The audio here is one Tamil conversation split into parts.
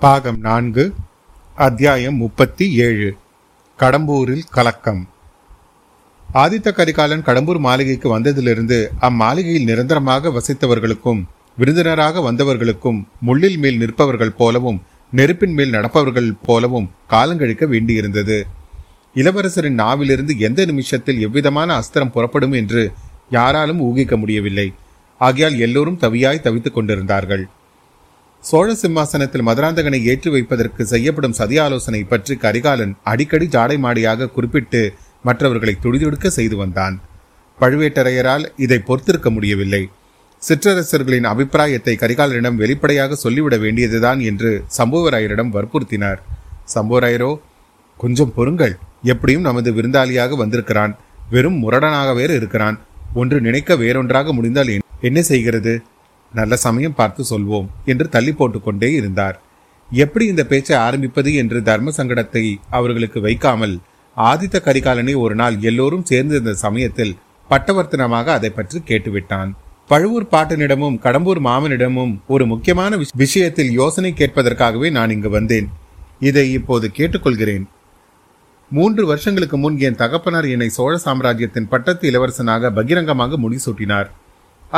பாகம் நான்கு அத்தியாயம் முப்பத்தி ஏழு. கடம்பூரில் கலக்கம். ஆதித்த கரிகாலன் கடம்பூர் மாளிகைக்கு வந்ததிலிருந்து அம்மாளிகையில் நிரந்தரமாக வசித்தவர்களுக்கும் விருந்தினராக வந்தவர்களுக்கும் முள்ளில் மேல் நிற்பவர்கள் போலவும் நெருப்பின் மேல் நடப்பவர்கள் போலவும் காலங்கழிக்க வேண்டியிருந்தது. இளவரசரின் நாவிலிருந்து எந்த நிமிஷத்தில் எவ்விதமான அஸ்திரம் புறப்படும் என்று யாராலும் ஊகிக்க முடியவில்லை. ஆகையால் எல்லோரும் தவியாய் தவித்துக் கொண்டிருந்தார்கள். சோழ சிம்மாசனத்தில் மதுராந்தகனை ஏற்றி வைப்பதற்கு செய்யப்படும் சதி ஆலோசனை பற்றி கரிகாலன் அடிக்கடி ஜாடை மாடியாக குறிப்பிட்டு மற்றவர்களை துடிதுடுக்க செய்து வந்தான். பழுவேட்டரையரால் இதை பொறுத்திருக்க முடியவில்லை. சிற்றரசர்களின் அபிப்பிராயத்தை கரிகாலனிடம் வெளிப்படையாக சொல்லிவிட வேண்டியதுதான் என்று சம்புவராயரிடம் வற்புறுத்தினார். சம்புவராயரோ கொஞ்சம் பொறுங்கள். எப்படியும் நமது விருந்தாளியாக வந்திருக்கிறான். வெறும் முரடனாக வேறு இருக்கிறான். ஒன்று நினைக்க வேறொன்றாக முடிந்தால் என்ன செய்கிறது? நல்ல சமயம் பார்த்து சொல்வோம் என்று தள்ளி போட்டுக்கொண்டே இருந்தார். எப்படி இந்த பேச்சை ஆரம்பிப்பது என்று தர்ம சங்கடத்தை அவர்களுக்கு வைக்காமல் ஆதித்த கரிகாலனை ஒரு நாள் எல்லோரும் சேர்ந்திருந்த சமயத்தில் பட்டவர்த்தனமாக அதை பற்றி கேட்டுவிட்டான். பழுவூர் பாட்டனிடமும் கடம்பூர் மாமனிடமும் ஒரு முக்கியமான விஷயத்தில் யோசனை கேட்பதற்காகவே நான் இங்கு வந்தேன். இதை இப்போது கேட்டுக்கொள்கிறேன். மூன்று வருஷங்களுக்கு முன் என் தகப்பனார் என்னை சோழ சாம்ராஜ்யத்தின் பட்டத்து இளவரசனாக பகிரங்கமாக முடிசூட்டினார்.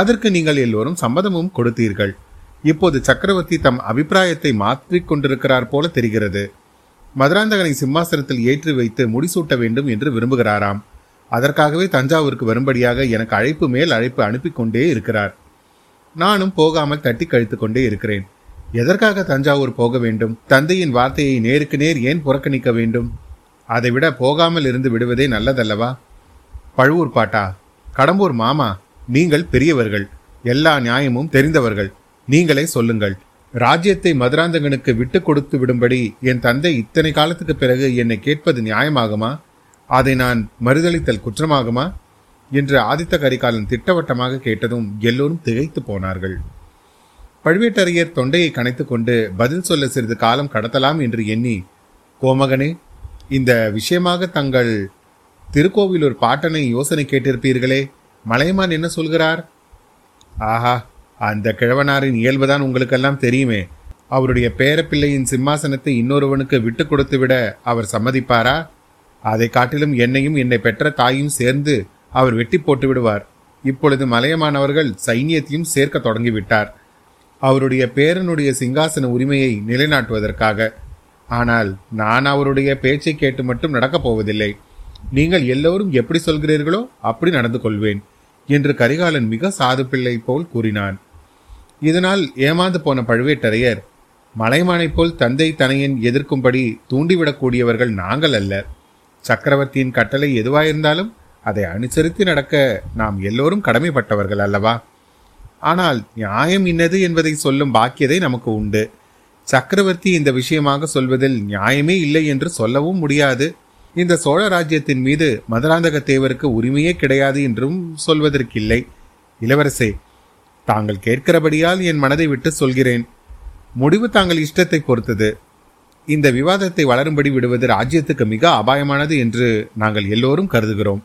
அதற்கு நீங்கள் எல்லோரும் சம்மதமும் கொடுத்தீர்கள். இப்போது சக்கரவர்த்தி தம் அபிப்பிராயத்தை மாற்றிக் கொண்டிருக்கிறார் போல தெரிகிறது. மதுராந்தகனை சிம்மாசனத்தில் ஏற்றி வைத்து முடிசூட்ட வேண்டும் என்று விரும்புகிறாராம். அதற்காகவே தஞ்சாவூருக்கு வரும்படியாக எனக்கு அழைப்பு மேல் அழைப்பு அனுப்பி கொண்டே இருக்கிறார். நானும் போகாமல் தட்டி கழித்து கொண்டே இருக்கிறேன். எதற்காக தஞ்சாவூர் போக வேண்டும்? தந்தையின் வார்த்தையை நேருக்கு நேர் ஏன் புறக்கணிக்க வேண்டும்? அதைவிட போகாமல் இருந்து விடுவதே நல்லதல்லவா? பழுவூர் பாட்டா கடம்பூர் மாமா? நீங்கள் பெரியவர்கள். எல்லா நியாயமும் தெரிந்தவர்கள். நீங்களே சொல்லுங்கள். ராஜ்யத்தை மதுராந்தகனுக்கு விட்டு கொடுத்து விடும்படி என் தந்தை இத்தனை காலத்துக்கு பிறகு என்னை கேட்பது நியாயமாகுமா? அதை நான் மறுதளித்தல் குற்றமாகுமா? என்று ஆதித்த கரிகாலன் திட்டவட்டமாக கேட்டதும் எல்லோரும் திகைத்து போனார்கள். பழுவேட்டரையர் தொண்டையை கணைத்து கொண்டு பதில் சொல்ல சிறிது காலம் கடத்தலாம் என்று எண்ணி கோமகனே இந்த விஷயமாக தங்கள் திருக்கோவிலூர் பாட்டனை யோசனை கேட்டிருப்பீர்களே. மலையமான் என்ன சொல்கிறார்? ஆஹா அந்த கிழவனாரின் இயல்புதான் உங்களுக்கெல்லாம் தெரியுமே. அவருடைய பேரப்பிள்ளையின் சிம்மாசனத்தை இன்னொருவனுக்கு விட்டு கொடுத்துவிட அவர் சம்மதிப்பாரா? அதை காட்டிலும் என்னையும் என்னை பெற்ற தாயும் சேர்ந்து அவர் வெட்டி போட்டு விடுவார். இப்பொழுது மலையமானவர்கள் சைன்யத்தையும் சேர்க்க தொடங்கிவிட்டார். அவருடைய பேரனுடைய சிங்காசன உரிமையை நிலைநாட்டுவதற்காக. ஆனால் நான் அவருடைய பேச்சை கேட்டு மட்டும் நடக்கப் போவதில்லை. நீங்கள் எல்லோரும் எப்படி சொல்கிறீர்களோ அப்படி நடந்து கொள்வேன். என்று கரிகாலன் மிக சாது பிள்ளை போல் கூறினான். இதனால் ஏமாந்து போன பழுவேட்டரையர் மலைமானை போல் தந்தை தனையன் எதிர்க்கும்படி தூண்டிவிடக்கூடியவர்கள் நாங்கள் அல்ல. சக்கரவர்த்தியின் கட்டளை எதுவாயிருந்தாலும் அதை அனுசரித்து நடக்க நாம் எல்லோரும் கடமைப்பட்டவர்கள் அல்லவா? ஆனால் நியாயம் இன்னது என்பதை சொல்லும் பாக்கியதை நமக்கு உண்டு. சக்கரவர்த்தி இந்த விஷயமாக சொல்வதில் நியாயமே இல்லை என்று சொல்லவும் முடியாது. இந்த சோழ ராஜ்யத்தின் மீது மதுராந்தக தேவருக்கு உரிமையே கிடையாது என்றும் சொல்வதற்கில்லை. இளவரசே தாங்கள் கேட்கிறபடியால் என் மனதை விட்டு சொல்கிறேன். முடிவு தாங்கள் இஷ்டத்தை பொறுத்தது. இந்த விவாதத்தை வளரும்படி விடுவது ராஜ்யத்துக்கு மிக அபாயமானது என்று நாங்கள் எல்லோரும் கருதுகிறோம்.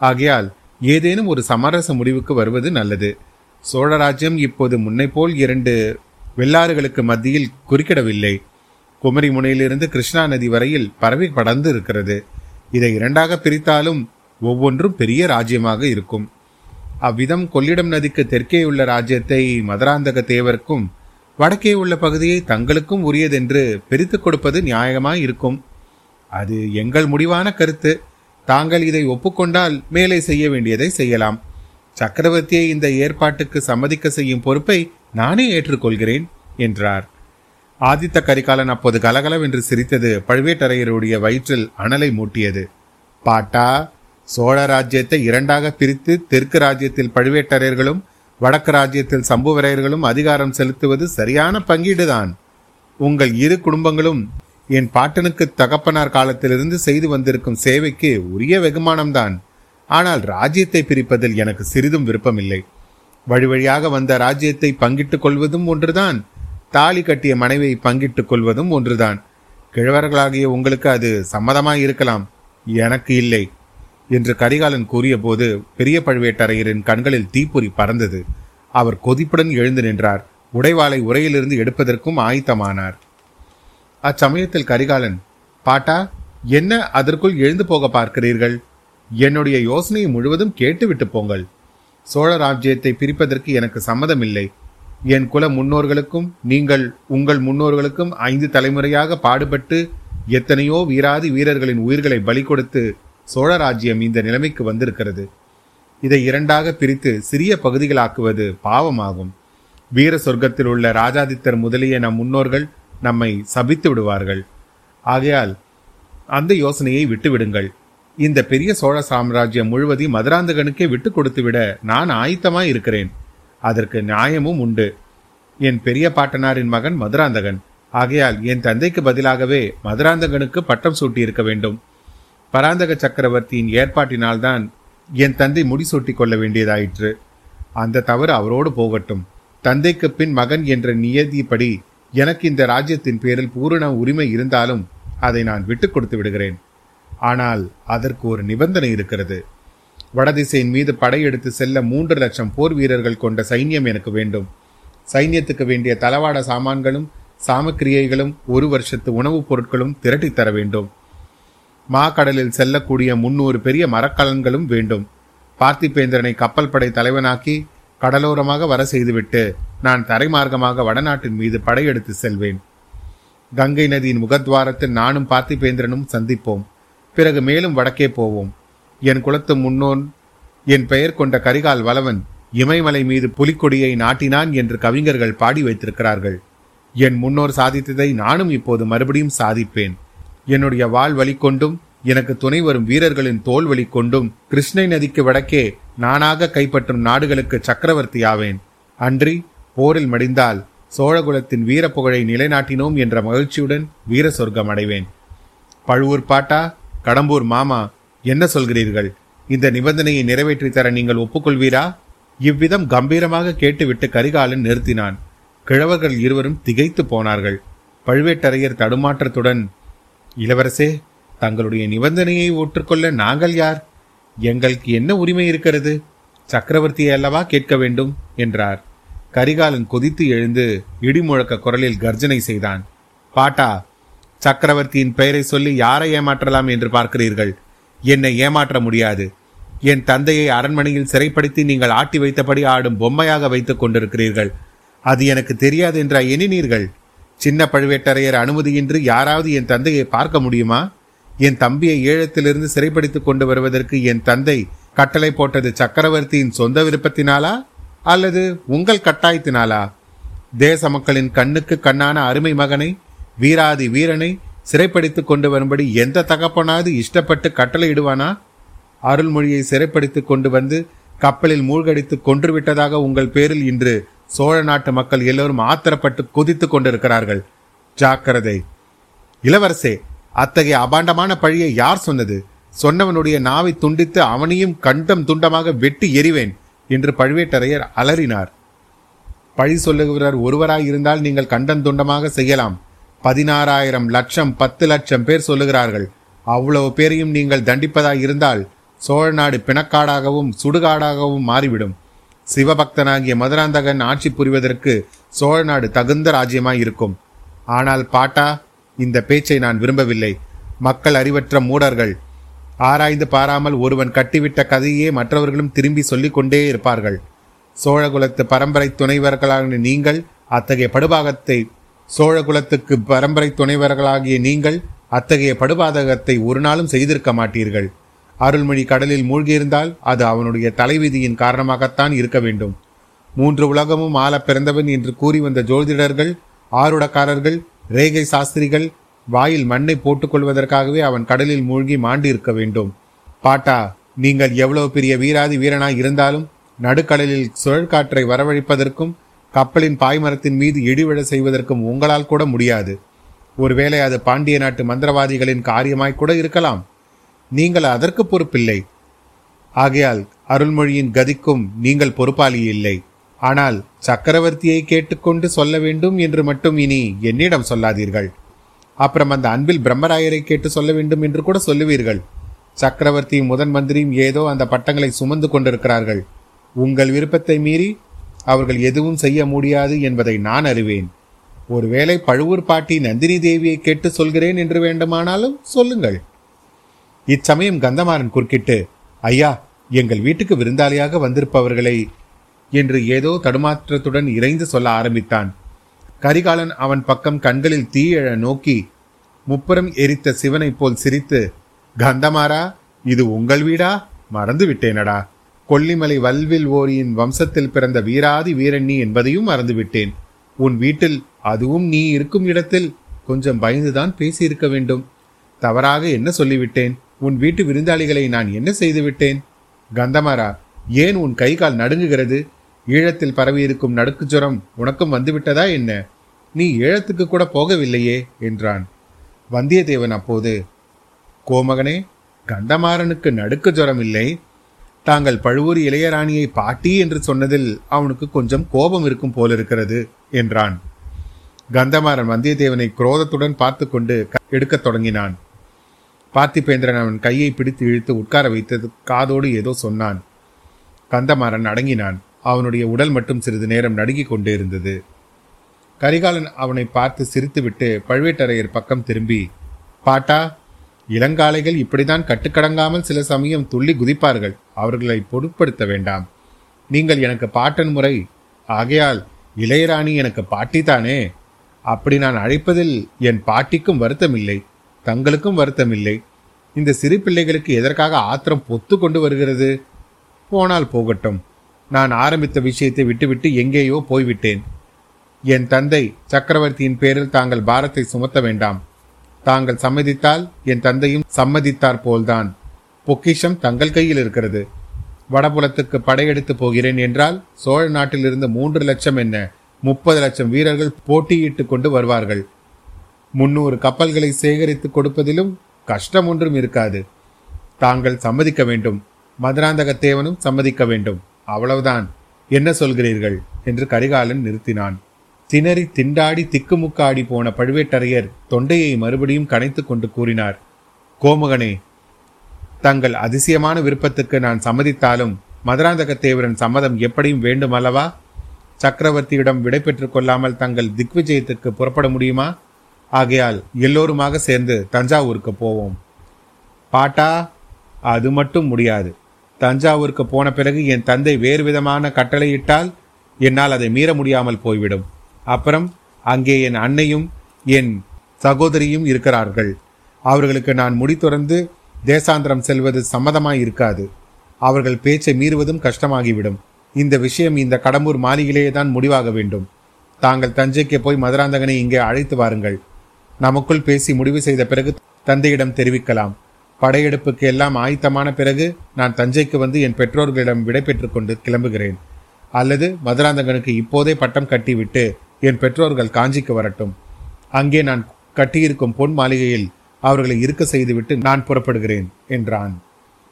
ஆகையால் ஏதேனும் ஒரு சமரச முடிவுக்கு வருவது நல்லது. சோழ ராஜ்யம் இப்போது முன்னைப்போல் இரண்டு வெள்ளாறுகளுக்கு மத்தியில் குறுக்கிடவில்லை. குமரி முனையிலிருந்து கிருஷ்ணா நதி வரையில் பரவி படர்ந்து இருக்கிறது. இதை இரண்டாக பிரித்தாலும் ஒவ்வொன்றும் பெரிய ராஜ்யமாக இருக்கும். அவ்விதம் கொள்ளிடம் நதிக்கு தெற்கே உள்ள ராஜ்யத்தை மதுராந்தக தேவருக்கும் வடக்கே உள்ள பகுதியை தங்களுக்கும் உரியதென்று பிரித்துக் கொடுப்பது நியாயமாய் இருக்கும். அது எங்கள் முடிவான கருத்து. தாங்கள் இதை ஒப்புக்கொண்டால் மேலே செய்ய வேண்டியதை செய்யலாம். சக்கரவர்த்தியை இந்த ஏற்பாட்டுக்கு சம்மதிக்க செய்யும் பொறுப்பை நானே ஏற்றுக்கொள்கிறேன் என்றார். ஆதித்த கரிகாலன் அப்போது கலகலவென்று சிரித்தது. பழுவேட்டரையருடைய வயிற்றில் அனலை மூட்டியது. பாட்டா சோழ ராஜ்யத்தை இரண்டாக பிரித்து தெற்கு ராஜ்யத்தில் பழுவேட்டரையர்களும் வடக்கு ராஜ்யத்தில் சம்புவரையர்களும் அதிகாரம் செலுத்துவது சரியான பங்கீடுதான். உங்கள் இரு குடும்பங்களும் என் பாட்டனுக்கு தகப்பனார் காலத்திலிருந்து செய்து வந்திருக்கும் சேவைக்கு உரிய வெகுமானம்தான். ஆனால் ராஜ்யத்தை பிரிப்பதில் எனக்கு சிறிதும் விருப்பமில்லை. வழி வழியாக வந்த ராஜ்யத்தை பங்கிட்டுக் கொள்வதும் ஒன்றுதான். தாலி கட்டிய மனைவியை பங்கிட்டுக் கொள்வதும் ஒன்றுதான். கிழவர்களாகிய உங்களுக்கு அது சம்மதமாய் இருக்கலாம். எனக்கு இல்லை என்று கரிகாலன் கூறிய போது பெரிய பழுவேட்டரையரின் கண்களில் தீப்பொறி பறந்தது. அவர் கொதிப்புடன் எழுந்து நின்றார். உடைவாளை உரையிலிருந்து எடுப்பதற்கும் ஆயத்தமானார். அச்சமயத்தில் கரிகாலன் பாட்டா என்ன அதற்குள் எழுந்து போக பார்க்கிறீர்கள்? என்னுடைய யோசனையை முழுவதும் கேட்டுவிட்டு போங்கள். சோழ ராஜ்யத்தை பிரிப்பதற்கு எனக்கு சம்மதமில்லை. என் குல முன்னோர்களுக்கும் நீங்கள் உங்கள் முன்னோர்களுக்கும் ஐந்து தலைமுறையாக பாடுபட்டு எத்தனையோ வீராதி வீரர்களின் உயிர்களை பலி கொடுத்து சோழ ராஜ்யம் இந்த நிலைமைக்கு வந்திருக்கிறது. இதை இரண்டாக பிரித்து சிறிய பகுதிகளாக்குவது பாவமாகும். வீர சொர்க்கத்தில் உள்ள ராஜாதித்தர் முதலிய நம் முன்னோர்கள் நம்மை சபித்து விடுவார்கள். ஆகையால் அந்த யோசனையை விட்டுவிடுங்கள். இந்த பெரிய சோழ சாம்ராஜ்யம் முழுவதையும் மதுராந்தகனுக்கே விட்டு கொடுத்துவிட நான் ஆயத்தமாய் இருக்கிறேன் அதற்கு நியாயமும் உண்டு. என் பெரிய பாட்டனாரின் மகன் மதுராந்தகன். ஆகையால் என் தந்தைக்கு பதிலாகவே மதுராந்தகனுக்கு பட்டம் சூட்டியிருக்க வேண்டும். பராந்தக சக்கரவர்த்தியின் ஏற்பாட்டினால்தான் என் தந்தை முடிசூட்டி கொள்ள வேண்டியதாயிற்று. அந்த தவறு அவரோடு போகட்டும். தந்தைக்கு பின் மகன் என்ற நியதிப்படி எனக்கு இந்த ராஜ்யத்தின் பேரில் பூரண உரிமை இருந்தாலும் அதை நான் விட்டுக் கொடுத்து விடுகிறேன். ஆனால் அதற்கு ஒரு நிபந்தனை இருக்கிறது. வடதிசையின் மீது படையெடுத்து செல்ல மூன்று லட்சம் போர் வீரர்கள் கொண்ட சைன்யம் எனக்கு வேண்டும். சைன்யத்துக்கு வேண்டிய தளவாட சாமான்களும் சாமக்கிரியைகளும் ஒரு வருஷத்து உணவுப் பொருட்களும் திரட்டித்தர தர வேண்டும். மாக்கடலில் செல்லக்கூடிய முன்னூறு பெரிய மரக்கலன்களும் வேண்டும். பார்த்திபேந்திரனை கப்பல் படை தலைவனாக்கி கடலோரமாக வர செய்துவிட்டு நான் தரைமார்க்கமாக வடநாட்டின் மீது படையெடுத்து செல்வேன். கங்கை நதியின் முகத்வாரத்தில் நானும் பார்த்திபேந்திரனும் சந்திப்போம். பிறகு மேலும் வடக்கே போவோம். என் குலத்து முன்னோன் என் பெயர் கொண்ட கரிகால் வளவன் இமயமலை மீது புலிக்கொடியை நாட்டினான் என்று கவிஞர்கள் பாடி வைத்திருக்கிறார்கள். என் முன்னோர் சாதித்ததை நானும் இப்போது மறுபடியும் சாதிப்பேன். என்னுடைய வாள் வழி கொண்டும் எனக்கு துணை வரும் வீரர்களின் தோல் வழி கொண்டும் கிருஷ்ணை நதிக்கு வடக்கே நானாக கைப்பற்றும் நாடுகளுக்கு சக்கரவர்த்தி ஆவேன். அன்றி போரில் மடிந்தால் சோழகுலத்தின் வீர புகழை நிலைநாட்டினோம் என்ற மகிழ்ச்சியுடன் வீர சொர்க்கம் அடைவேன். பழுவூர் பாட்டா கடம்பூர் மாமா என்ன சொல்கிறீர்கள்? இந்த நிபந்தனையை நிறைவேற்றி தர நீங்கள் ஒப்புக்கொள்வீரா? இவ்விதம் கம்பீரமாக கேட்டுவிட்டு கரிகாலன் நிறுத்தினான். கிழவர்கள் இருவரும் திகைத்து போனார்கள். பழுவேட்டரையர் தடுமாற்றத்துடன் இளவரசே தங்களுடைய நிபந்தனையை ஒற்றுக்கொள்ள நாங்கள் யார்? எங்களுக்கு என்ன உரிமை இருக்கிறது? சக்கரவர்த்தியை அல்லவா கேட்க வேண்டும்? என்றார். கரிகாலன் கொதித்து எழுந்து இடிமுழக்க குரலில் கர்ஜனை செய்தான். பாட்டா சக்கரவர்த்தியின் பெயரை சொல்லி யாரை ஏமாற்றலாம் என்று பார்க்கிறீர்கள்? என்னை ஏமாற்ற முடியாது. என் தந்தையை அரண்மனையில் சிறைப்படுத்தி நீங்கள் ஆட்டி வைத்தபடி ஆடும் பொம்மையாக வைத்துக் கொண்டிருக்கிறீர்கள். அது எனக்கு தெரியாது என்றா எண்ணினீர்கள்? சின்ன பழுவேட்டரையர் அனுமதியின்றி யாராவது என் தந்தையை பார்க்க முடியுமா? என் தம்பியை ஈழத்திலிருந்து சிறைப்படுத்திக் கொண்டு வருவதற்கு என் தந்தை கட்டளை போட்டது சக்கரவர்த்தியின் சொந்த விருப்பத்தினாலா? அல்லது உங்கள் கட்டாயத்தினாலா? தேச மக்களின் கண்ணுக்கு கண்ணான அருமை மகனை வீராதி வீரனை சிறைப்படுத்திக் கொண்டு வரும்படி எந்த தகப்பனாவது இஷ்டப்பட்டு கட்டளை இடுவானா அருள்மொழியை சிறைப்படுத்திக் கொண்டு வந்து கப்பலில் மூழ்கடித்து கொன்றுவிட்டதாக உங்கள் பேரில் இன்று சோழ நாட்டு மக்கள் எல்லோரும் ஆத்திரப்பட்டு கொதித்துக் கொண்டிருக்கிறார்கள். ஜாக்கிரதை. இளவரசே அத்தகைய அபாண்டமான பழியை யார் சொன்னது? சொன்னவனுடைய நாவை துண்டித்து அவனையும் கண்டம் துண்டமாக வெட்டி எறிவேன் என்று பழுவேட்டரையர் அலறினார். பழி சொல்லுகிறவர் ஒருவராய் இருந்தால் நீங்கள் கண்டம் துண்டமாக செய்யலாம். பதினாறாயிரம் லட்சம் பத்து லட்சம் பேர் சொல்லுகிறார்கள். அவ்வளவு பேரையும் நீங்கள் தண்டிப்பதாக இருந்தால் சோழ நாடு பிணக்காடாகவும் சுடுகாடாகவும் மாறிவிடும். சிவபக்தனாகிய மதுராந்தகன் ஆட்சி புரிவதற்கு சோழ நாடு தகுந்த ராஜ்யமாய் இருக்கும். ஆனால் பாட்டா இந்த பேச்சை நான் விரும்பவில்லை. மக்கள் அறிவற்ற மூடர்கள். ஆராய்ந்து பாராமல் ஒருவன் கட்டிவிட்ட கதையே மற்றவர்களும் திரும்பி சொல்லிக்கொண்டே இருப்பார்கள். சோழகுலத்து பரம்பரை துணைவர்களான நீங்கள் அத்தகைய படுபாகத்தை சோழகுலத்துக்கு பரம்பரை துணைவர்களாகிய நீங்கள் அத்தகைய படுபாதகத்தை ஒரு நாளும் செய்திருக்க மாட்டீர்கள். அருள்மொழி கடலில் மூழ்கியிருந்தால் அது அவனுடைய தலைவிதியின் காரணமாகத்தான் இருக்க வேண்டும். மூன்று உலகமும் ஆள பிறந்தவன் என்று கூறி வந்த ஜோதிடர்கள் ஆருடக்காரர்கள் ரேகை சாஸ்திரிகள் வாயில் மண்ணை போட்டுக்கொள்வதற்காகவே அவன் கடலில் மூழ்கி மாண்டி இருக்க வேண்டும். பாட்டா நீங்கள் எவ்வளவு பெரிய வீராதி வீரனாய் இருந்தாலும் நடுக்கடலில் சுழற்காற்றை வரவழைப்பதற்கும் கப்பலின் பாய்மரத்தின் மீது இடிவிழ செய்வதற்கும் உங்களால் கூட முடியாது. ஒருவேளை அது பாண்டிய நாட்டு மந்திரவாதிகளின் காரியமாய் கூட இருக்கலாம். நீங்கள் அதற்கு பொறுப்பில்லை. ஆகையால் அருள்மொழியின் கதிக்கும் நீங்கள் பொறுப்பாளி இல்லை. ஆனால் சக்கரவர்த்தியை கேட்டுக்கொண்டு சொல்ல வேண்டும் என்று மட்டும் இனி என்னிடம் சொல்லாதீர்கள். அப்புறம் அந்த அன்பில் பிரம்மராயரை கேட்டு சொல்ல வேண்டும் என்று கூட சொல்லுவீர்கள். சக்கரவர்த்தியும் முதன் மந்திரியும் ஏதோ அந்த பட்டங்களை சுமந்து கொண்டிருக்கிறார்கள். உங்கள் விருப்பத்தை மீறி அவர்கள் எதுவும் செய்ய முடியாது என்பதை நான் அறிவேன். ஒருவேளை பழுவூர் பாட்டி நந்தினி தேவியை கேட்டு சொல்கிறேன் என்று வேண்டுமானாலும் சொல்லுங்கள். இச்சமயம் கந்தமாறன் குறுக்கிட்டு ஐயா எங்கள் வீட்டுக்கு விருந்தாளியாக வந்திருப்பவர்களை என்று ஏதோ தடுமாற்றத்துடன் இறைந்து சொல்ல ஆரம்பித்தான். கரிகாலன் அவன் பக்கம் கண்களில் தீயழ நோக்கி முப்புறம் எரித்த சிவனைப் போல் சிரித்து கந்தமாரா இது உங்கள் வீடா? மறந்து விட்டேனடா கொல்லிமலை வல்வில் ஓரியின் வம்சத்தில் பிறந்த வீராதி வீரண்ணி என்பதையும் மறந்துவிட்டேன். உன் வீட்டில் அதுவும் நீ இருக்கும் இடத்தில் கொஞ்சம் பயந்துதான் பேசியிருக்க வேண்டும். தவறாக என்ன சொல்லிவிட்டேன்? உன் வீட்டு விருந்தாளிகளை நான் என்ன செய்துவிட்டேன்? கந்தமாரா ஏன் உன் கை கால் நடுங்குகிறது? ஈழத்தில் பரவியிருக்கும் நடுக்கு ஜுரம் உனக்கும் வந்துவிட்டதா என்ன? நீ ஈழத்துக்கு கூட போகவில்லையே என்றான். வந்தியத்தேவன் அப்போது கோமகனே கந்தமாறனுக்கு நடுக்கு ஜுரம் இல்லை தாங்கள் பழுவூர் இளையராணியை பாட்டி என்று சொன்னதில் அவனுக்கு கொஞ்சம் கோபம் இருக்கும் போலிருக்கிறது என்றான். கந்தமாறன் வந்தியத்தேவனை குரோதத்துடன் பார்த்து கொண்டு எடுக்கத் தொடங்கினான். பார்த்திபேந்திரன் அவன் கையை பிடித்து இழுத்து உட்கார வைத்தது காதோடு ஏதோ சொன்னான். கந்தமாறன் அடங்கினான். அவனுடைய உடல் மட்டும் சிறிது நேரம் நடுங்கிக் கொண்டே இருந்தது. கரிகாலன் அவனை பார்த்து சிரித்துவிட்டு பழுவேட்டரையர் பக்கம் திரும்பி பாட்டா இளங்காலைகள் இப்படிதான் கட்டுக்கடங்காமல் சில சமயம் துள்ளி குதிப்பார்கள். அவர்களை பொருட்படுத்த வேண்டாம். நீங்கள் எனக்கு பாட்டன் முறை. ஆகையால் இளையராணி எனக்கு பாட்டிதானே? அப்படி நான் அழைப்பதில் என் பாட்டிக்கும் வருத்தமில்லை. தங்களுக்கும் வருத்தமில்லை. இந்த சிறு பிள்ளைகளுக்கு எதற்காக ஆத்திரம் பொத்து கொண்டு வருகிறது? போனால் போகட்டும். நான் ஆரம்பித்த விஷயத்தை விட்டுவிட்டு எங்கேயோ போய்விட்டேன். என் தந்தை சக்கரவர்த்தியின் பேரில் தாங்கள் பாரத்தை சுமத்த வேண்டாம். தாங்கள் சம்மதித்தால் என் தந்தையும் சம்மதித்தார் போல்தான். பொக்கிஷம் தங்கள் கையில் இருக்கிறது. வடபுலத்துக்கு படையெடுத்து போகிறேன் என்றால் சோழ நாட்டிலிருந்து மூன்று லட்சம் என்ன? முப்பது லட்சம் வீரர்கள் போட்டியிட்டு கொண்டு வருவார்கள். முன்னூறு கப்பல்களை சேகரித்து கொடுப்பதிலும் கஷ்டம் ஒன்றும் இருக்காது. தாங்கள் சம்மதிக்க வேண்டும். மதுராந்தகத்தேவனும் சம்மதிக்க வேண்டும். அவ்வளவுதான். என்ன சொல்கிறீர்கள்? என்று கரிகாலன் நிறுத்தினான். திணறி திண்டாடி திக்குமுக்காடி போன பழுவேட்டரையர் தொண்டையை மறுபடியும் கனைத்துக் கொண்டு கூறினார் கோமுகனே தங்கள் அதிசயமான விருப்பத்துக்கு நான் சம்மதித்தாலும் மதுராந்தகத்தேவரின் சம்மதம் எப்படியும் வேண்டும் அல்லவா சக்கரவர்த்தியிடம் விடை பெற்றுக் கொள்ளாமல் தங்கள் திக்விஜயத்துக்கு புறப்பட முடியுமா? ஆகையால் எல்லோருமாக சேர்ந்து தஞ்சாவூருக்கு போவோம். பாட்டா அது மட்டும் முடியாது. தஞ்சாவூருக்கு போன பிறகு என் தந்தை வேறு விதமான கட்டளையிட்டால் என்னால் அதை மீற முடியாமல் போய்விடும். அப்புறம் அங்கே என் அன்னையும் என் சகோதரியும் இருக்கிறார்கள். அவர்களுக்கு நான் முடி தேசாந்திரம் செல்வது சம்மதமாய் இருக்காது. அவர்கள் பேச்சை மீறுவதும் கஷ்டமாகிவிடும். இந்த விஷயம் இந்த கடம்பூர் மாளிகையிலேயே தான் முடிவாக வேண்டும். தாங்கள் தஞ்சைக்கு போய் மதுராந்தகனை இங்கே அழைத்து வாருங்கள். நமக்குள் பேசி முடிவு செய்த பிறகு தந்தையிடம் தெரிவிக்கலாம். படையெடுப்புக்கு எல்லாம் ஆயத்தமான பிறகு நான் தஞ்சைக்கு வந்து என் பெற்றோர்களிடம் விடை பெற்றுக்கொண்டு கிளம்புகிறேன். அல்லது மதுராந்தகனுக்கு இப்போதே பட்டம் கட்டிவிட்டு என் பெற்றோர்கள் காஞ்சிக்கு வரட்டும். அங்கே நான் கட்டியிருக்கும் பொன் மாளிகையில் அவர்களை இருக்க செய்துவிட்டு நான் புறப்படுகிறேன் என்றான்.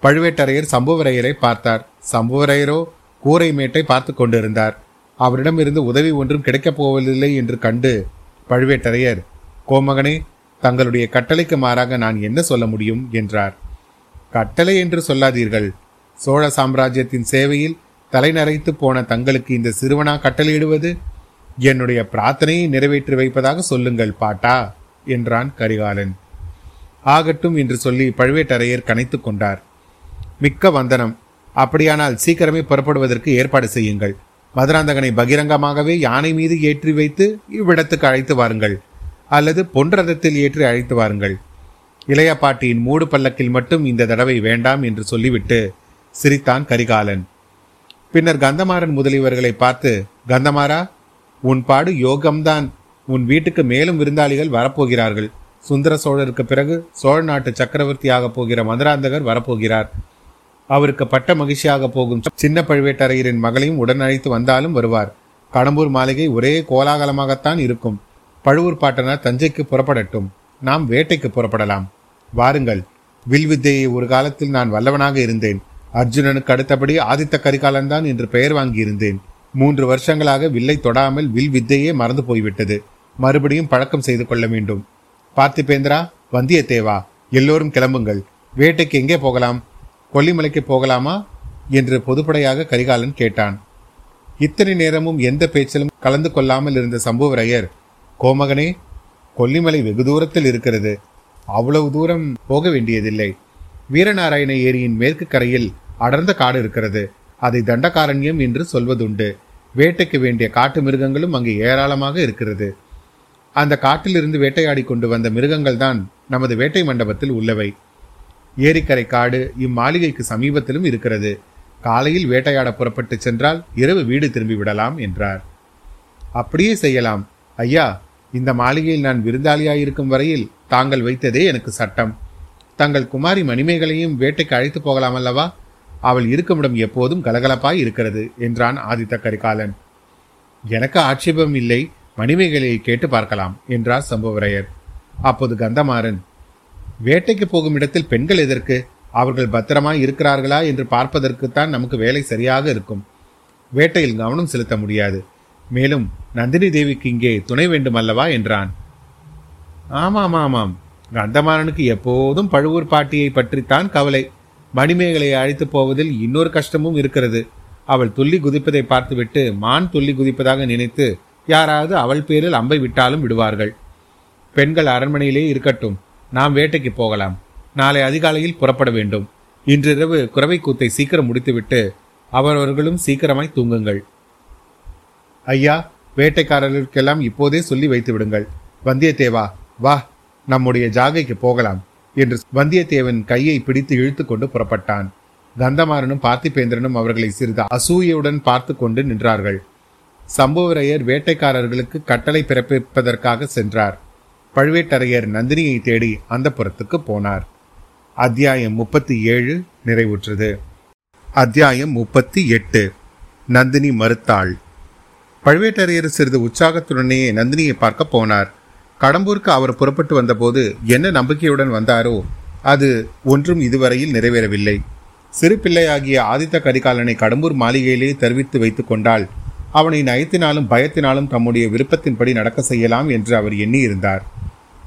பழுவேட்டரையர் சம்புவரையரை பார்த்தார். சம்புவரையரோ கூரை மேட்டை பார்த்து கொண்டிருந்தார். அவரிடமிருந்து உதவி ஒன்றும் கிடைக்கப் போவதில்லை என்று கண்டு பழுவேட்டரையர் கோமகனே தங்களுடைய கட்டளைக்கு மாறாக நான் என்ன சொல்ல முடியும்? என்றார். கட்டளை என்று சொல்லாதீர்கள். சோழ சாம்ராஜ்யத்தின் சேவையில் தலைநரைத்து போன தங்களுக்கு இந்த சிறுவனா கட்டளையிடுவது? என்னுடைய பிரார்த்தனையை நிறைவேற்றி வைப்பதாக சொல்லுங்கள் பாட்டா என்றான் கரிகாலன். ஆகட்டும் என்று சொல்லி பழுவேட்டரையர் கனைத்து கொண்டார். மிக்க வந்தனம். அப்படியானால் சீக்கிரமே புறப்படுவதற்கு ஏற்பாடு செய்யுங்கள். மதுராந்தகனை பகிரங்கமாகவே யானை மீது ஏற்றி வைத்து இவ்விடத்துக்கு அழைத்து வாருங்கள். அல்லது பொன்றதத்தில் ஏற்றி அழைத்து வாருங்கள். இளைய பாட்டியின் மூடு பல்லக்கில் மட்டும் இந்த தடவை வேண்டாம் என்று சொல்லிவிட்டு சிரித்தான் கரிகாலன். பின்னர் கந்தமாறன் முதலியவர்களை பார்த்து கந்தமாறா உன் பாடு யோகம்தான். உன் வீட்டுக்கு மேலும் விருந்தாளிகள் வரப்போகிறார்கள். சுந்தர சோழருக்கு பிறகு சோழ நாட்டு சக்கரவர்த்தியாக போகிற மதுராந்தகர் வரப்போகிறார். அவருக்கு பட்ட மகிழ்ச்சியாக போகும் சின்ன பழுவேட்டரையரின் மகளையும் உடன் அழைத்து வந்தாலும் வருவார். கடம்பூர் மாளிகை ஒரே கோலாகலமாகத்தான் இருக்கும். பழுவூர் பாட்டனார் தஞ்சைக்கு புறப்படட்டும். நாம் வேட்டைக்கு புறப்படலாம். வாருங்கள். வில் வித்தையை ஒரு காலத்தில் நான் வல்லவனாக இருந்தேன். அர்ஜுனனுக்கு அடுத்தபடி ஆதித்த கரிகாலன் தான் என்று பெயர் வாங்கியிருந்தேன். மூன்று வருஷங்களாக வில்லை தொடாமல் வில் வித்தையே மறந்து போய்விட்டது. மறுபடியும் பழக்கம் செய்து கொள்ள வேண்டும். பார்த்திபேந்திரா வந்தியத்தேவா எல்லோரும் கிளம்புங்கள். வேட்டைக்கு எங்கே போகலாம்? கொல்லிமலைக்கு போகலாமா? என்று பொதுப்படையாக கரிகாலன் கேட்டான். இத்தனை நேரமும் எந்த பேச்சிலும் கலந்து கொள்ளாமல் இருந்த சம்புவரையர் கோமகனே கொல்லிமலை வெகு தூரத்தில் இருக்கிறது. அவ்வளவு தூரம் போக வேண்டியதில்லை. வீரநாராயண ஏரியின் மேற்கு கரையில் அடர்ந்த காடு இருக்கிறது. அதை தண்டகாரண்யம் என்று சொல்வதுண்டு. வேட்டைக்கு வேண்டிய காட்டு மிருகங்களும் அங்கே ஏராளமாக இருக்கிறது. அந்த காட்டிலிருந்து வேட்டையாடி கொண்டு வந்த மிருகங்கள் தான் நமது வேட்டை மண்டபத்தில் உள்ளவை. ஏரிக்கரை காடு இம்மாளிகைக்கு சமீபத்திலும் இருக்கிறது. காலையில் வேட்டையாட புறப்பட்டு சென்றால் இரவு வீடு திரும்பி விடலாம் என்றார். அப்படியே செய்யலாம். ஐயா இந்த மாளிகையில் நான் விருந்தாளியாயிருக்கும் வரையில் தாங்கள் வைத்ததே எனக்கு சட்டம். தங்கள் குமாரி மணிமேகலையும் வேட்டைக்கு அழைத்து போகலாம் அல்லவா? அவள் இருக்குமிடம் எப்போதும் கலகலப்பாய் இருக்கிறது என்றான் ஆதித்த கரிகாலன். எனக்கு ஆட்சேபம் இல்லை மணிமேகலையை கேட்டு பார்க்கலாம் என்றார் சம்புவரையர். அப்போது கந்தமாறன் வேட்டைக்கு போகும் இடத்தில் பெண்கள் எதற்கு? அவர்கள் பத்திரமாய் இருக்கிறார்களா என்று பார்ப்பதற்குத்தான் நமக்கு வேலை சரியாக இருக்கும். வேட்டையில் கவனம் செலுத்த முடியாது. மேலும் நந்தினி தேவிக்கு இங்கே துணை வேண்டும் அல்லவா? என்றான். ஆமாம் ஆமாம் கந்தமாறனுக்கு எப்போதும் பழுவூர் பாட்டியை பற்றித்தான் கவலை. மணிமேகலை அழைத்து போவதில் இன்னொரு கஷ்டமும் இருக்கிறது. அவள் துள்ளி குதிப்பதை பார்த்துவிட்டு மான் துள்ளி குதிப்பதாக நினைத்து யாராவது அவள் பேரில் அம்பை விட்டாலும் விடுவார்கள். பெண்கள் அரண்மனையிலே இருக்கட்டும். நாம் வேட்டைக்கு போகலாம். நாளை அதிகாலையில் புறப்பட வேண்டும். இன்றிரவு குறவை கூத்தை சீக்கிரம் முடித்துவிட்டு அவரவர்களும் சீக்கிரமாய் தூங்குங்கள். ஐயா வேட்டைக்காரர்களுக்கெல்லாம் இப்போதே சொல்லி வைத்து விடுங்கள் வந்தியத்தேவா வா நம்முடைய ஜாகைக்கு போகலாம். என்று வந்தியத்தேவன் கையை பிடித்து இழுத்துக்கொண்டு புறப்பட்டான். கந்தமாறனும் பார்த்திபேந்திரனும் அவர்களை சிறிது அசூயையுடன் பார்த்து கொண்டு நின்றார்கள். சம்புவரையர் வேட்டைக்காரர்களுக்கு கட்டளை பிறப்பிப்பதற்காக சென்றார். பழுவேட்டரையர் நந்தினியை தேடி அந்த புறத்துக்கு போனார். அத்தியாயம் முப்பத்தி ஏழு நிறைவுற்றது. அத்தியாயம் முப்பத்தி எட்டு. நந்தினி மறுத்தாள். பழுவேட்டரையர் சிறிது உற்சாகத்துடனேயே நந்தினியை பார்க்க போனார். கடம்பூருக்கு அவர் புறப்பட்டு வந்தபோது என்ன நம்பிக்கையுடன் வந்தாரோ அது ஒன்றும் இதுவரையில் நிறைவேறவில்லை. சிறு பிள்ளையாகிய ஆதித்த கரிகாலனை கடம்பூர் மாளிகையிலே தெரிவித்து வைத்துக் கொண்டால் அவனை நயத்தினாலும் பயத்தினாலும் தம்முடைய விருப்பத்தின்படி நடக்க செய்யலாம் என்று அவர் எண்ணியிருந்தார்.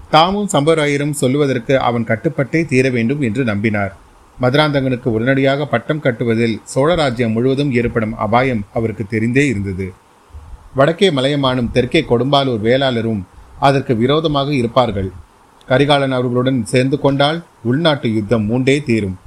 தாமும் சம்பராயரும் சொல்லுவதற்கு அவன் கட்டுப்பட்டே தீர வேண்டும் என்று நம்பினார். மதுராந்தகனுக்கு உடனடியாக பட்டம் கட்டுவதில் சோழராஜ்யம் முழுவதும் ஏற்படும் அபாயம் அவருக்கு தெரிந்தே இருந்தது. வடக்கே மலையமானும் தெற்கே கொடும்பாலூர் வேளாளரும் அதற்கு விரோதமாக இருப்பார்கள். கரிகாலன் அவர்களுடன் சேர்ந்து கொண்டால் உள்நாட்டு யுத்தம் மூண்டே தீரும்.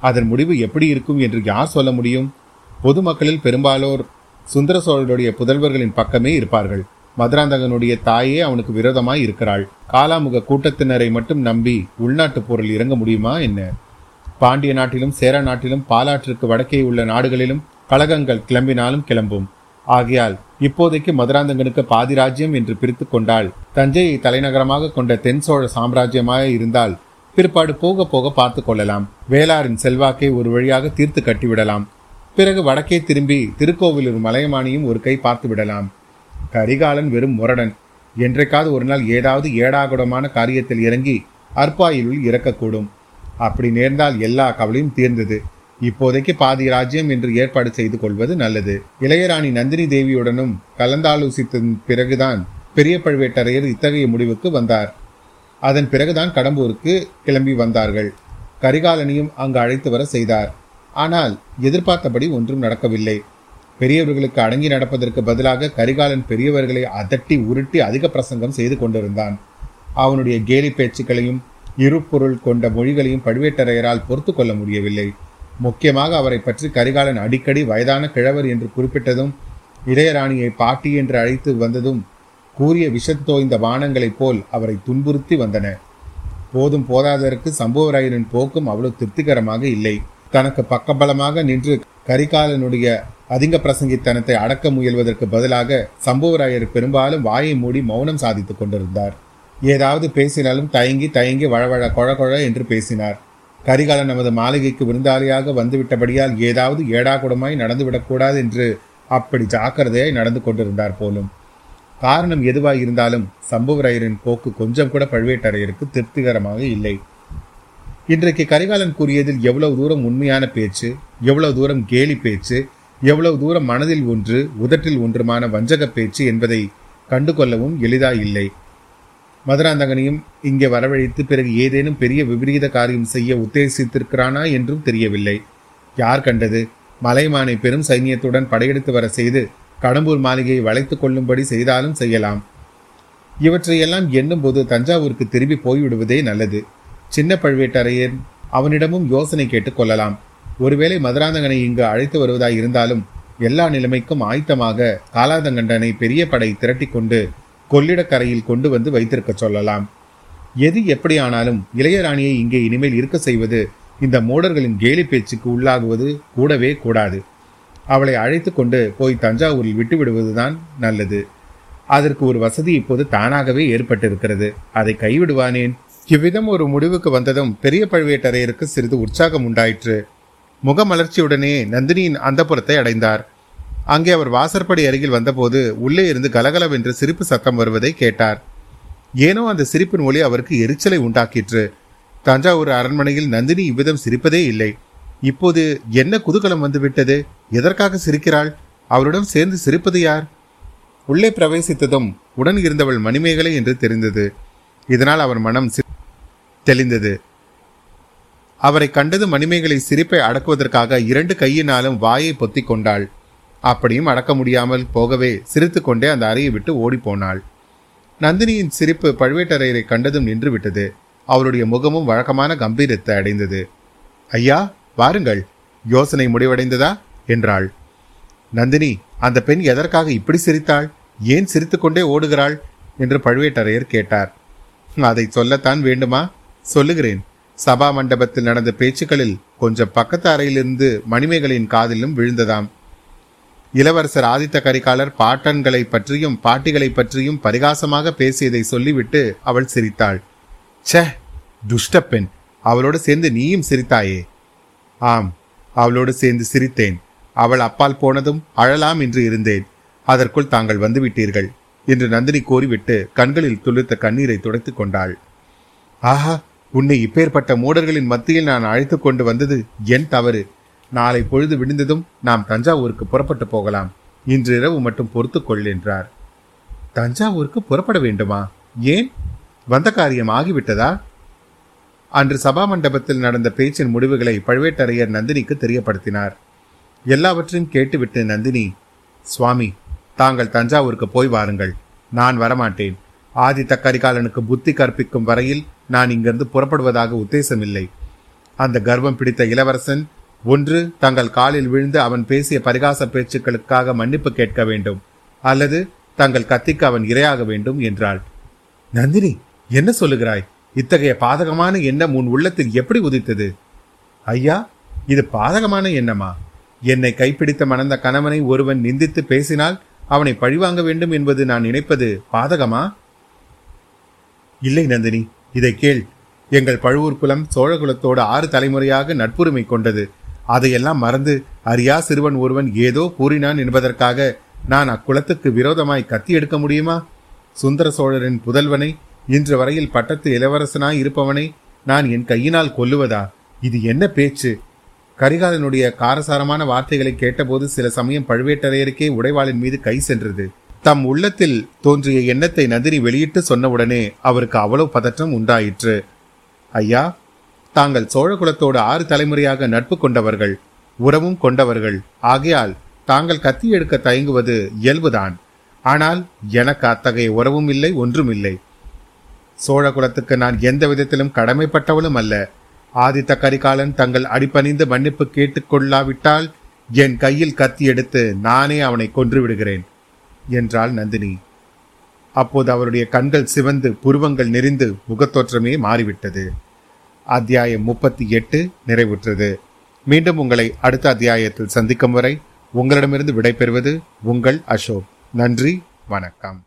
அதன் முடிவு எப்படி இருக்கும் என்று யார் சொல்ல முடியும்? பொதுமக்களில் பெரும்பாலோர் சுந்தர சோழருடைய புதல்வர்களின் பக்கமே இருப்பார்கள். மதுராந்தகனுடைய தாயே அவனுக்கு விரோதமாய் இருக்கிறாள். காலாமுக கூட்டத்தினரை மட்டும் நம்பி உள்நாட்டு போரில் இறங்க முடியுமா என்ன? பாண்டிய நாட்டிலும் சேர நாட்டிலும் பாலாற்றிற்கு வடக்கே உள்ள நாடுகளிலும் கழகங்கள் கிளம்பினாலும் கிளம்பும். ஆகையால் இப்போதைக்கு மதுராந்தகனுக்கு பாதி ராஜ்யம் என்று பிரித்து கொண்டால் தஞ்சையை தலைநகரமாக கொண்ட தென் சோழ சாம்ராஜ்யமாக இருந்தால் பிற்பாடு போக போக பார்த்து கொள்ளலாம். வேளாரின் செல்வாக்கை ஒரு வழியாக தீர்த்து கட்டிவிடலாம். பிறகு வடக்கே திரும்பி திருக்கோவிலூர் மலையமானியும் ஒரு கை பார்த்து விடலாம். கரிகாலன் வெறும் முரடன். என்றைக்காவது ஒரு நாள் ஏதாவது ஏடாகுடமான காரியத்தில் இறங்கி அற்பாயிலுள் இறக்கக்கூடும். அப்படி நேர்ந்தால் எல்லா கவலையும் தீர்ந்தது. இப்போதைக்கு பாதி ராஜ்யம் என்று ஏற்பாடு செய்து கொள்வது நல்லது. இளையராணி நந்தினி தேவியுடனும் கலந்தாலோசித்த பிறகுதான் பெரிய பழுவேட்டரையர் இத்தகைய முடிவுக்கு வந்தார். அதன் பிறகுதான் கடம்பூருக்கு கிளம்பி வந்தார்கள். கரிகாலனையும் அங்கு அழைத்து வர செய்தார். ஆனால் எதிர்பார்த்தபடி ஒன்றும் நடக்கவில்லை. பெரியவர்களுக்கு அடங்கி நடப்பதற்கு பதிலாக கரிகாலன் பெரியவர்களை அதட்டி உருட்டி அதிக பிரசங்கம் செய்து கொண்டிருந்தான். அவனுடைய கேலி பேச்சுக்களையும் இருப்பொருள் கொண்ட மொழிகளையும் பழுவேட்டரையரால் பொறுத்து கொள்ள முடியவில்லை. முக்கியமாக அவரை பற்றி கரிகாலன் அடிக்கடி வயதான கிழவர் என்று குறிப்பிட்டதும் இளையராணியை பாட்டி என்று அழைத்து வந்ததும் கூறிய விஷத்தோய்ந்த வானங்களைப் போல் அவரை துன்புறுத்தி வந்தன. போதும் போதாதற்கு சம்புவராயரின் போக்கும் அவ்வளவு திருப்திகரமாக இல்லை. தனக்கு பக்கபலமாக நின்று கரிகாலனுடைய அதிக பிரசங்கித்தனத்தை அடக்க முயல்வதற்கு பதிலாக சம்புவராயர் பெரும்பாலும் வாயை மூடி மௌனம் சாதித்துக் கொண்டிருந்தார். ஏதாவது பேசினாலும் தயங்கி தயங்கி வழவழ கொழ கொழ என்று பேசினார். கரிகாலன் நமது மாளிகைக்கு விருந்தாளியாக வந்துவிட்டபடியால் ஏதாவது ஏடாகுடமாய் நடந்துவிடக்கூடாது என்று அப்படி ஜாக்கிரதையாய் நடந்து கொண்டிருந்தார் போலும். காரணம் எதுவாக இருந்தாலும் சம்புவரையரின் போக்கு கொஞ்சம் கூட பழுவேட்டரையருக்கு திருப்திகரமாக இல்லை. இன்றைக்கு கரிகாலன் கூறியதில் எவ்வளவு தூரம் உண்மையான பேச்சு எவ்வளவு தூரம் கேலி பேச்சு எவ்வளவு தூரம் மனதில் ஒன்று உதட்டில் ஒன்றுமான வஞ்சக பேச்சு என்பதை கண்டுகொள்ளவும் எளிதாயில்லை. மதுராந்தகனையும் இங்கே வரவழைத்து பிறகு ஏதேனும் பெரிய விபரீத காரியம் செய்ய உத்தேசித்திருக்கிறானா என்றும் தெரியவில்லை. யார் கண்டது? மலைமானை பெரும் சைன்யத்துடன் படையெடுத்து வர செய்து கடம்பூர் மாளிகையை வளைத்து கொள்ளும்படி செய்தாலும் செய்யலாம். இவற்றையெல்லாம் எண்ணும்போது தஞ்சாவூருக்கு திரும்பி போய்விடுவதே நல்லது. சின்ன பழுவேட்டரையர் அவனிடமும் யோசனை கேட்டுக் கொள்ளலாம். ஒருவேளை மதுராந்தகனை இங்கு அழைத்து வருவதாய் இருந்தாலும் எல்லா நிலைமைக்கும் ஆயத்தமாக காலாதங்கண்டனை பெரிய படை திரட்டிக்கொண்டு கொள்ளிடக்கரையில் கொண்டு வந்து வைத்திருக்க சொல்லலாம். எது எப்படியானாலும் இளையராணியை இங்கே இனிமேல் இருக்க செய்வது இந்த மூடர்களின் கேலி பேச்சுக்கு உள்ளாகுவது கூடவே கூடாது. அவளை அழைத்து கொண்டு போய் தஞ்சாவூரில் விட்டுவிடுவதுதான் நல்லது. அதற்கு ஒரு வசதி இப்போது தானாகவே ஏற்பட்டிருக்கிறது. அதை கைவிடுவானேன்? இவ்விதம் ஒரு முடிவுக்கு வந்ததும் பெரிய பழுவேட்டரையருக்கு சிறிது உற்சாகம் உண்டாயிற்று. முகமலர்ச்சியுடனே நந்தினியின் அந்தப்புறத்தை அடைந்தார். அங்கே அவர் வாசற்படி அருகில் வந்தபோது உள்ளே இருந்து கலகலவென்று சிரிப்பு சத்தம் வருவதை கேட்டார். ஏனோ அந்த சிரிப்பின் ஒளி அவருக்கு எரிச்சலை உண்டாக்கிற்று. தஞ்சாவூர் அரண்மனையில் நந்தினி இவ்விதம் சிரிப்பதே இல்லை. இப்போது என்ன குதூகலம் வந்துவிட்டது? எதற்காக சிரிக்கிறாள்? அவருடன் சேர்ந்து சிரிப்பது யார்? உள்ளே பிரவேசித்ததும் உடன் இருந்தவள் மணிமேகலை என்று தெரிந்தது. இதனால் அவர் மனம் தெளிந்தது. அவரை கண்டது மணிமேகலை சிரிப்பை அடக்குவதற்காக இரண்டு கையினாலும் வாயை பொத்திக் கொண்டாள். அப்படியும் அடக்க முடியாமல் போகவே சிரித்து கொண்டே அந்த அறையை விட்டு ஓடிப்போனாள். நந்தினியின் சிரிப்பு பழுவேட்டரையரை கண்டதும் நின்று விட்டது அவருடைய முகமும் வழக்கமான கம்பீரத்தை அடைந்தது. ஐயா வாருங்கள். யோசனை முடிவடைந்ததா? என்றாள். நந்தினி அந்த பெண் எதற்காக இப்படி சிரித்தாள்? ஏன் சிரித்துக்கொண்டே ஓடுகிறாள்? என்று பழுவேட்டரையர் கேட்டார். அதை சொல்லத்தான் வேண்டுமா? சொல்லுகிறேன். சபா மண்டபத்தில் நடந்த பேச்சுக்களில் கொஞ்சம் பக்கத்து அறையிலிருந்து மணிமேகலின் காதிலும் விழுந்ததாம். இளவரசர் ஆதித்த கரிகாலர் பாட்டன்களை பற்றியும் பாட்டிகளை பற்றியும் பரிகாசமாக பேசியதை சொல்லிவிட்டு அவள் சிரித்தாள். சே துஷ்டப்பெண் அவளோடு சேர்ந்து நீயும் சிரித்தாயே. ஆம் அவளோடு சேர்ந்து சிரித்தேன். அவள் அப்பால் போனதும் அழலாம் என்று இருந்தேன். அதற்குள் தாங்கள் வந்துவிட்டீர்கள் என்று நந்தினி கூறிவிட்டு கண்களில் துளிர்த்த கண்ணீரை துடைத்துக் கொண்டாள். ஆஹா உன்னை இப்பேற்பட்ட மூடர்களின் மத்தியில் நான் அழைத்து கொண்டு வந்தது என் தவறு. நாளை பொழுது விடிந்ததும் நாம் தஞ்சாவூருக்கு புறப்பட்டு போகலாம். இன்று இரவு மட்டும் பொறுத்துக்கொள் என்றார். தஞ்சாவூருக்கு புறப்பட வேண்டுமா? ஏன்? வந்த காரியம் ஆகிவிட்டதா? அன்று சபா மண்டபத்தில் நடந்த பேச்சின் முடிவுகளை பழுவேட்டரையர் நந்தினிக்கு தெரியப்படுத்தினார். எல்லாவற்றையும் கேட்டுவிட்டு நந்தினி சுவாமி தாங்கள் தஞ்சாவூருக்கு போய் வாருங்கள். நான் வரமாட்டேன். ஆதித்த கரிகாலனுக்கு புத்தி கற்பிக்கும் வரையில் நான் இங்கிருந்து புறப்படுவதாக உத்தேசமில்லை. அந்த கர்வம் பிடித்த இளவரசன் ஒன்று தங்கள் காலில் விழுந்து அவன் பேசிய பரிகாச பேச்சுக்களுக்காக மன்னிப்பு கேட்க வேண்டும் அல்லது தங்கள் கத்திக்கு அவன் இரையாக வேண்டும் என்றாள். நந்தினி என்ன சொல்லுகிறாய்? இத்தகைய பாதகமான எண்ணம் உன் உள்ளத்தில் எப்படி உதித்தது? ஐயா இது பாதகமான எண்ணமா? என்னை கைப்பிடித்த மணந்த கணவனை ஒருவன் நிந்தித்து பேசினால் அவனை பழிவாங்க வேண்டும் என்பது நான் நினைப்பது பாதகமா? இல்லை நந்தினி இதை கேள். எங்கள் பழுவூர் குலம் சோழகுலத்தோடு ஆறு தலைமுறையாக நட்புரிமை கொண்டது. அதையெல்லாம் மறந்து அறியா சிறுவன் ஒருவன் ஏதோ கூறினான் என்பதற்காக நான் அக்குலத்துக்கு விரோதமாய் கத்தி எடுக்க முடியுமா? சுந்தர சோழரின் புதல்வனை இன்று வரையில் பட்டத்து இளவரசனாய் இருப்பவனை நான் என் கையினால் கொல்லுவதா? இது என்ன பேச்சு? கரிகாலனுடைய காரசாரமான வார்த்தைகளை கேட்டபோது சில சமயம் பழுவேட்டரையருக்கே உடைவாளின் மீது கை சென்றது. தம் உள்ளத்தில் தோன்றிய எண்ணத்தை நந்தினி வெளியிட்டு சொன்னவுடனே அவருக்கு அவ்வளவு பதற்றம் உண்டாயிற்று. ஐயா தாங்கள் சோழகுலத்தோடு ஆறு தலைமுறையாக நட்பு கொண்டவர்கள் உறவும் கொண்டவர்கள். ஆகையால் தாங்கள் கத்தி எடுக்க தயங்குவது இயல்புதான். ஆனால் எனக்கு அத்தகைய உறவும் இல்லை ஒன்றும் இல்லை சோழகுலத்துக்கு நான் எந்த விதத்திலும் கடமைப்பட்டவளும் அல்ல. ஆதித்த கரிகாலன் தங்கள் அடிப்பணிந்து மன்னிப்பு கேட்டுக்கொள்ளாவிட்டால் என் கையில் கத்தி எடுத்து நானே அவனை கொன்று விடுகிறேன் என்றாள் நந்தினி. அப்போது அவருடைய கண்கள் சிவந்து புருவங்கள் நெறிந்து முகத்தோற்றமே மாறிவிட்டது. அத்தியாயம் முப்பத்தி எட்டு நிறைவுற்றது. மீண்டும் உங்களை அடுத்த அத்தியாயத்தில் சந்திக்கும் வரை உங்களிடமிருந்து விடைபெறுவது உங்கள் அசோக். நன்றி வணக்கம்.